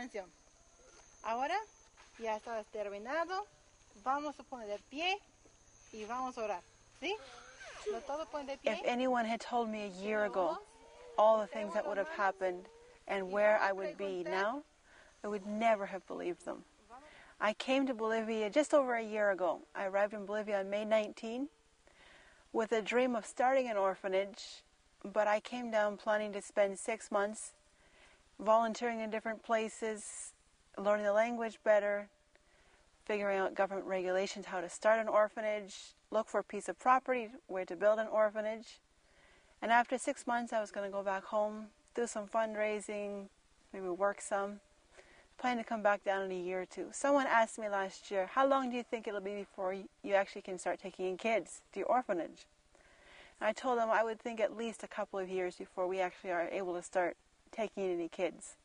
canción. Ahora ya está terminado. Vamos a poner de pie y vamos a orar. ¿Sí? ¿No todo ponen de pie? If anyone had told me a year ago all the things that would have happened and where I would be now, I would never have believed them. I came to Bolivia just over a year ago. I arrived in Bolivia on May 19 with a dream of starting an orphanage, but I came down planning to spend six months volunteering in different places, learning the language better, figuring out government regulations, how to start an orphanage, look for a piece of property where to build an orphanage. And after six months, I was going to go back home, do some fundraising, maybe work some. Plan to come back down in a year or two. Someone asked me last year, How long do you think it'll be before you actually can start taking in kids to your orphanage? And I told them I would think at least a couple of years before we actually are able to start taking any kids.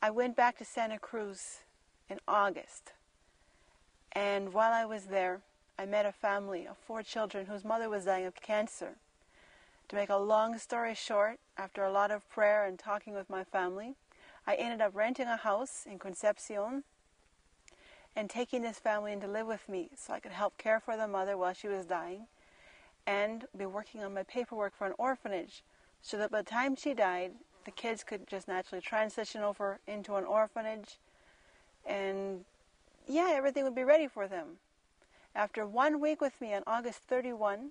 I went back to Santa Cruz in August. And while I was there, I met a family of four children whose mother was dying of cancer. To make a long story short, after a lot of prayer and talking with my family, I ended up renting a house in Concepcion and taking this family in to live with me so I could help care for the mother while she was dying and be working on my paperwork for an orphanage so that by the time she died, the kids could just naturally transition over into an orphanage and yeah, everything would be ready for them. After one week with me on August 31,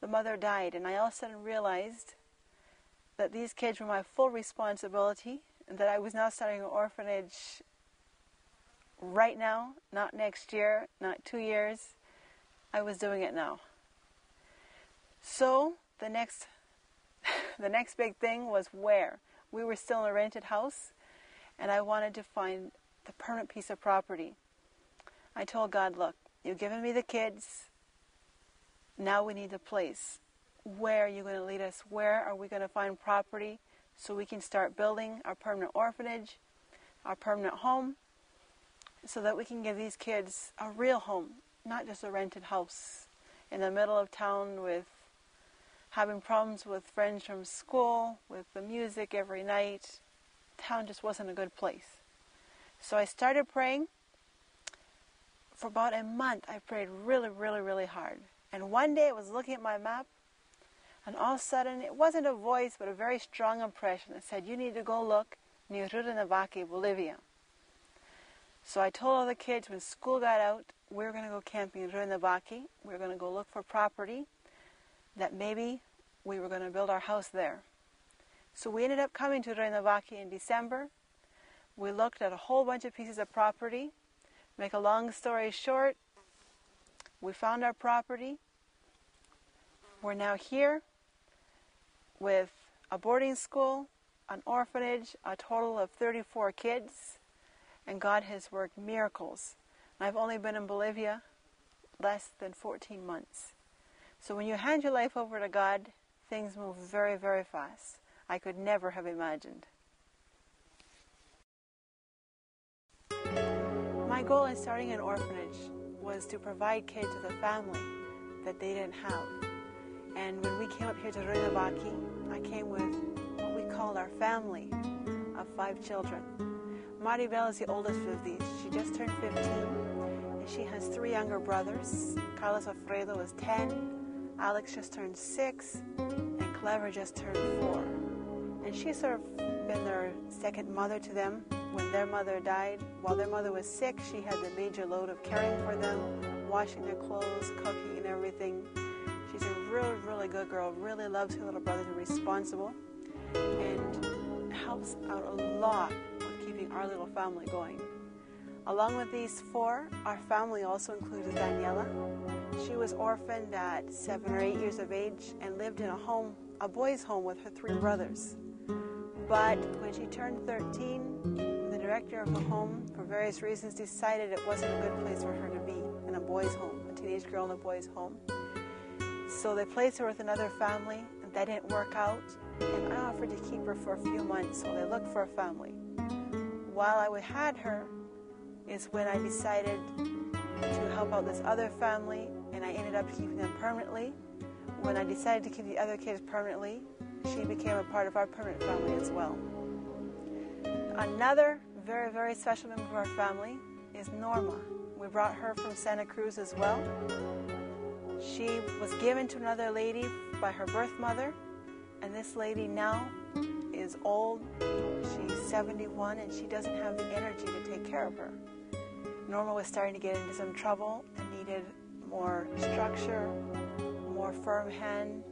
the mother died, and I all of a sudden realized that these kids were my full responsibility and that I was now starting an orphanage right now, not next year, not two years. I was doing it now. So the next the next big thing was where. We were still in a rented house and I wanted to find the permanent piece of property. I told God, look, you've given me the kids. Now we need the place. Where are you going to lead us? Where are we going to find property so we can start building our permanent orphanage, our permanent home, so that we can give these kids a real home, not just a rented house in the middle of town with having problems with friends from school, with the music every night. Town just wasn't a good place. So I started praying. For about a month, I prayed really, really, really hard. And one day I was looking at my map, and all of a sudden, it wasn't a voice, but a very strong impression that said, You need to go look near Rurrenabaque, Bolivia. So I told all the kids when school got out, we were going to go camping in Rurrenabaque. We were going to go look for property that maybe we were going to build our house there. So we ended up coming to Rurrenabaque in December. We looked at a whole bunch of pieces of property. Make a long story short, we found our property. We're now here with a boarding school, an orphanage, a total of 34 kids, and God has worked miracles. I've only been in Bolivia less than 14 months. So when you hand your life over to God, things move very, very fast. I could never have imagined. My goal in starting an orphanage was to provide kids with a family that they didn't have. And when we came up here to Rurrenabaque, I came with what we called our family of five children. Maribel is the oldest of these. She just turned 15, and she has three younger brothers. Carlos Alfredo is 10, Alex just turned 6, and Clever just turned 4. And she's sort of been their second mother to them. When their mother died, while their mother was sick, she had the major load of caring for them, washing their clothes, cooking, and everything. She's a really, really good girl, really loves her little brothers, and responsible, and helps out a lot with keeping our little family going. Along with these four, our family also included Daniela. She was orphaned at seven or eight years of age and lived in a home, a boys' home with her three brothers. But when she turned 13, the director of the home, for various reasons, decided it wasn't a good place for her to be in a boys' home, a teenage girl in a boys' home. So they placed her with another family, and that didn't work out. And I offered to keep her for a few months while they looked for a family. While I had her, is when I decided to help out this other family, and I ended up keeping them permanently. When I decided to keep the other kids permanently, she became a part of our permanent family as well. Another very, very special member of our family is Norma. We brought her from Santa Cruz as well. She was given to another lady by her birth mother, and this lady now is old. She's 71 and she doesn't have the energy to take care of her. Norma was starting to get into some trouble and needed more structure, more firm hand.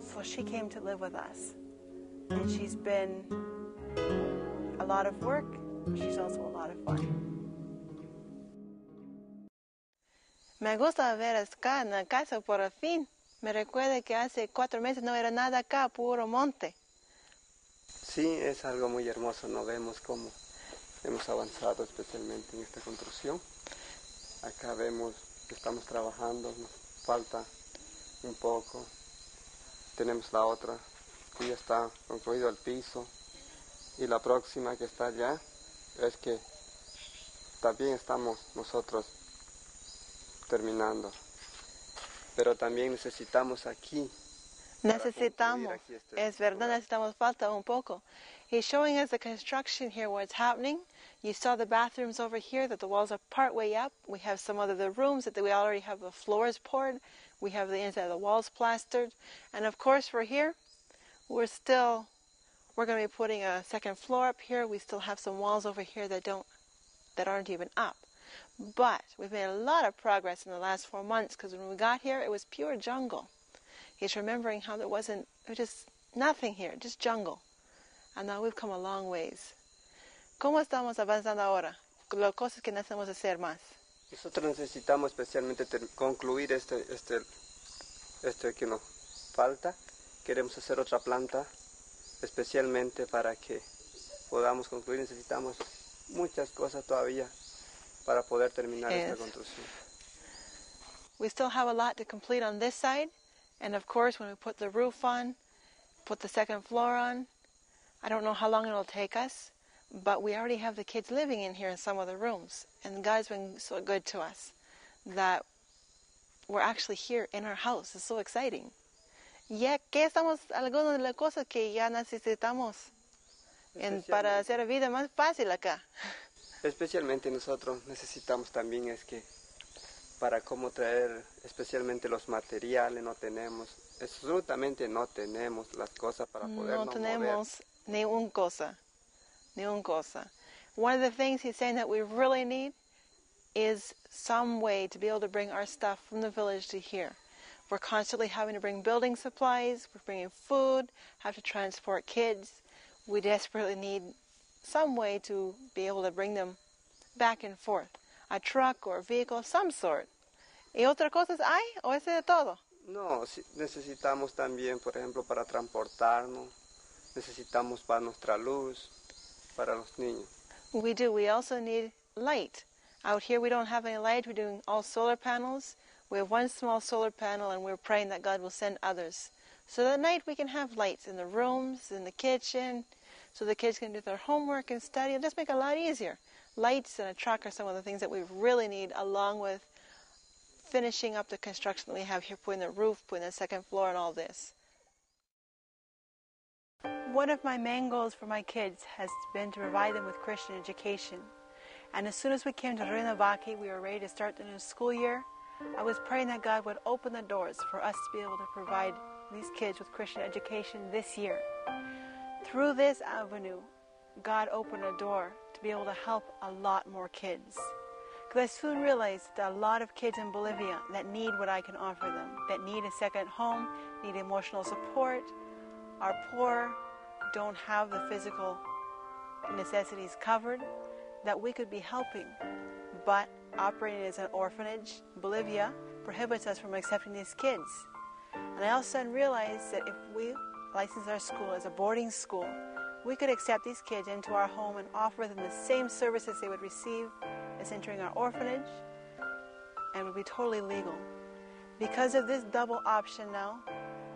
So she came to live with us. And she's been a lot of work, but she's also a lot of fun. Me gusta ver acá en la casa por fin. Me recuerda que hace cuatro meses no era nada acá, puro monte. Sí, es algo muy hermoso, no vemos cómo hemos avanzado especialmente en esta construcción. Acá vemos que estamos trabajando, nos falta un poco. Tenemos la otra, que ya está concluido el piso. Y la próxima que está allá es que también estamos nosotros terminando. Pero también necesitamos aquí. Necesitamos, es verdad, necesitamos falta un poco. He's showing us the construction here, what's happening. You saw the bathrooms over here, that the walls are part way up. We have some of the rooms that we already have the floors poured. We have the inside of the walls plastered. And of course, we're here. We're still, we're going to be putting a second floor up here. We still have some walls over here that don't, that aren't even up. But we've made a lot of progress in the last four months because when we got here, it was pure jungle. He's remembering how there wasn't, there was just nothing here, just jungle. And now we've come a long ways. ¿Cómo estamos avanzando ahora? Las cosas que necesitamos hacer más. Nosotros necesitamos especialmente concluir este, este, este que nos falta. Queremos hacer otra planta especialmente para que podamos concluir. Necesitamos muchas cosas todavía para poder terminar yes. esta construcción. We still have a lot to complete on this side, and of course, when we put the roof on, put the second floor on, I don't know how long it'll take us, but we already have the kids living in here in some of the rooms, and God's been so good to us that we're actually here in our house. It's so exciting. Ya que estamos algunas de las cosas que ya necesitamos en, para hacer la vida más fácil acá. Especialmente nosotros necesitamos también es que para cómo traer especialmente los materiales no tenemos, absolutamente no tenemos las cosas para poder No tenemos ni un cosa, ni un cosa. One of the things he's saying that we really need is some way to be able to bring our stuff from the village to here. We're constantly having to bring building supplies, we're bringing food, have to transport kids. We desperately need some way to be able to bring them back and forth. A truck or a vehicle of some sort. ¿Y otras cosas hay o es de todo? No, necesitamos también, por ejemplo, para transportarnos, necesitamos para nuestra luz, para los niños. We do. We also need light. Out here we don't have any light. We're doing all solar panels. We have one small solar panel and we're praying that God will send others. So that night we can have lights in the rooms, in the kitchen, so the kids can do their homework and study. It'll just make it a lot easier. Lights and a truck are some of the things that we really need, along with finishing up the construction that we have here, putting the roof, putting the second floor, and all this. One of my main goals for my kids has been to provide them with Christian education. And as soon as we came to Rurrenabaque, we were ready to start the new school year. I was praying that God would open the doors for us to be able to provide these kids with Christian education this year. Through this avenue, God opened a door to be able to help a lot more kids. Because I soon realized that a lot of kids in Bolivia that need what I can offer them, that need a second home, need emotional support, are poor, don't have the physical necessities covered, that we could be helping. But operating as an orphanage, Bolivia prohibits us from accepting these kids. And I also realized that if we license our school as a boarding school, we could accept these kids into our home and offer them the same services they would receive as entering our orphanage and would be totally legal. Because of this double option now,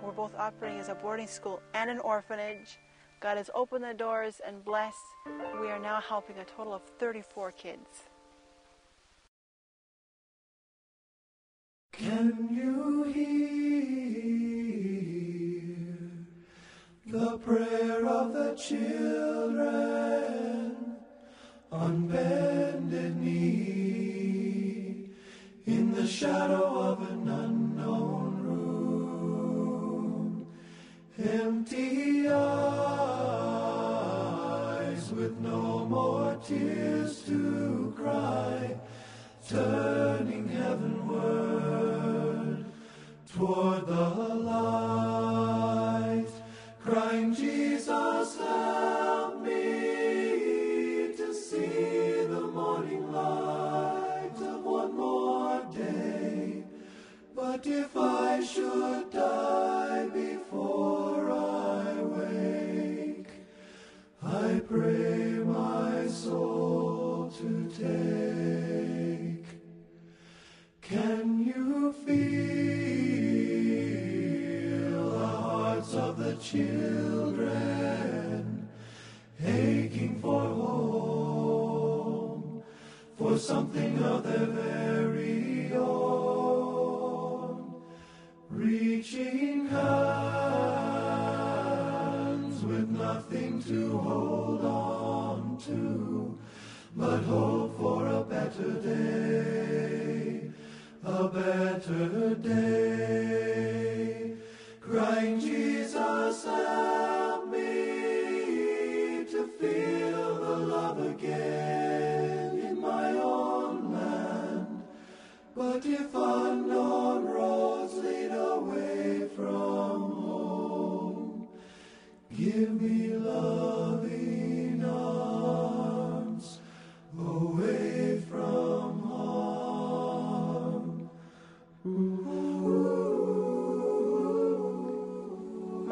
we're both operating as a boarding school and an orphanage. God has opened the doors and blessed. We are now helping a total of 34 kids. Can you hear? The prayer of the children on bended knee in the shadow of an unknown room. Empty eyes with no more tears to cry, turning heavenward toward the light, crying, Jesus, help me to see the morning light of one more day. But if I should die before I wake, I pray my soul to take. Can you feel the hearts of the children aching for home, for something of their very own, reaching but hope for a better day, a better day.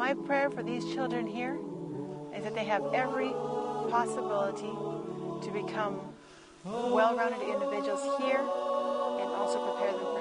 My prayer for these children here is that they have every possibility to become well rounded individuals here and also prepare them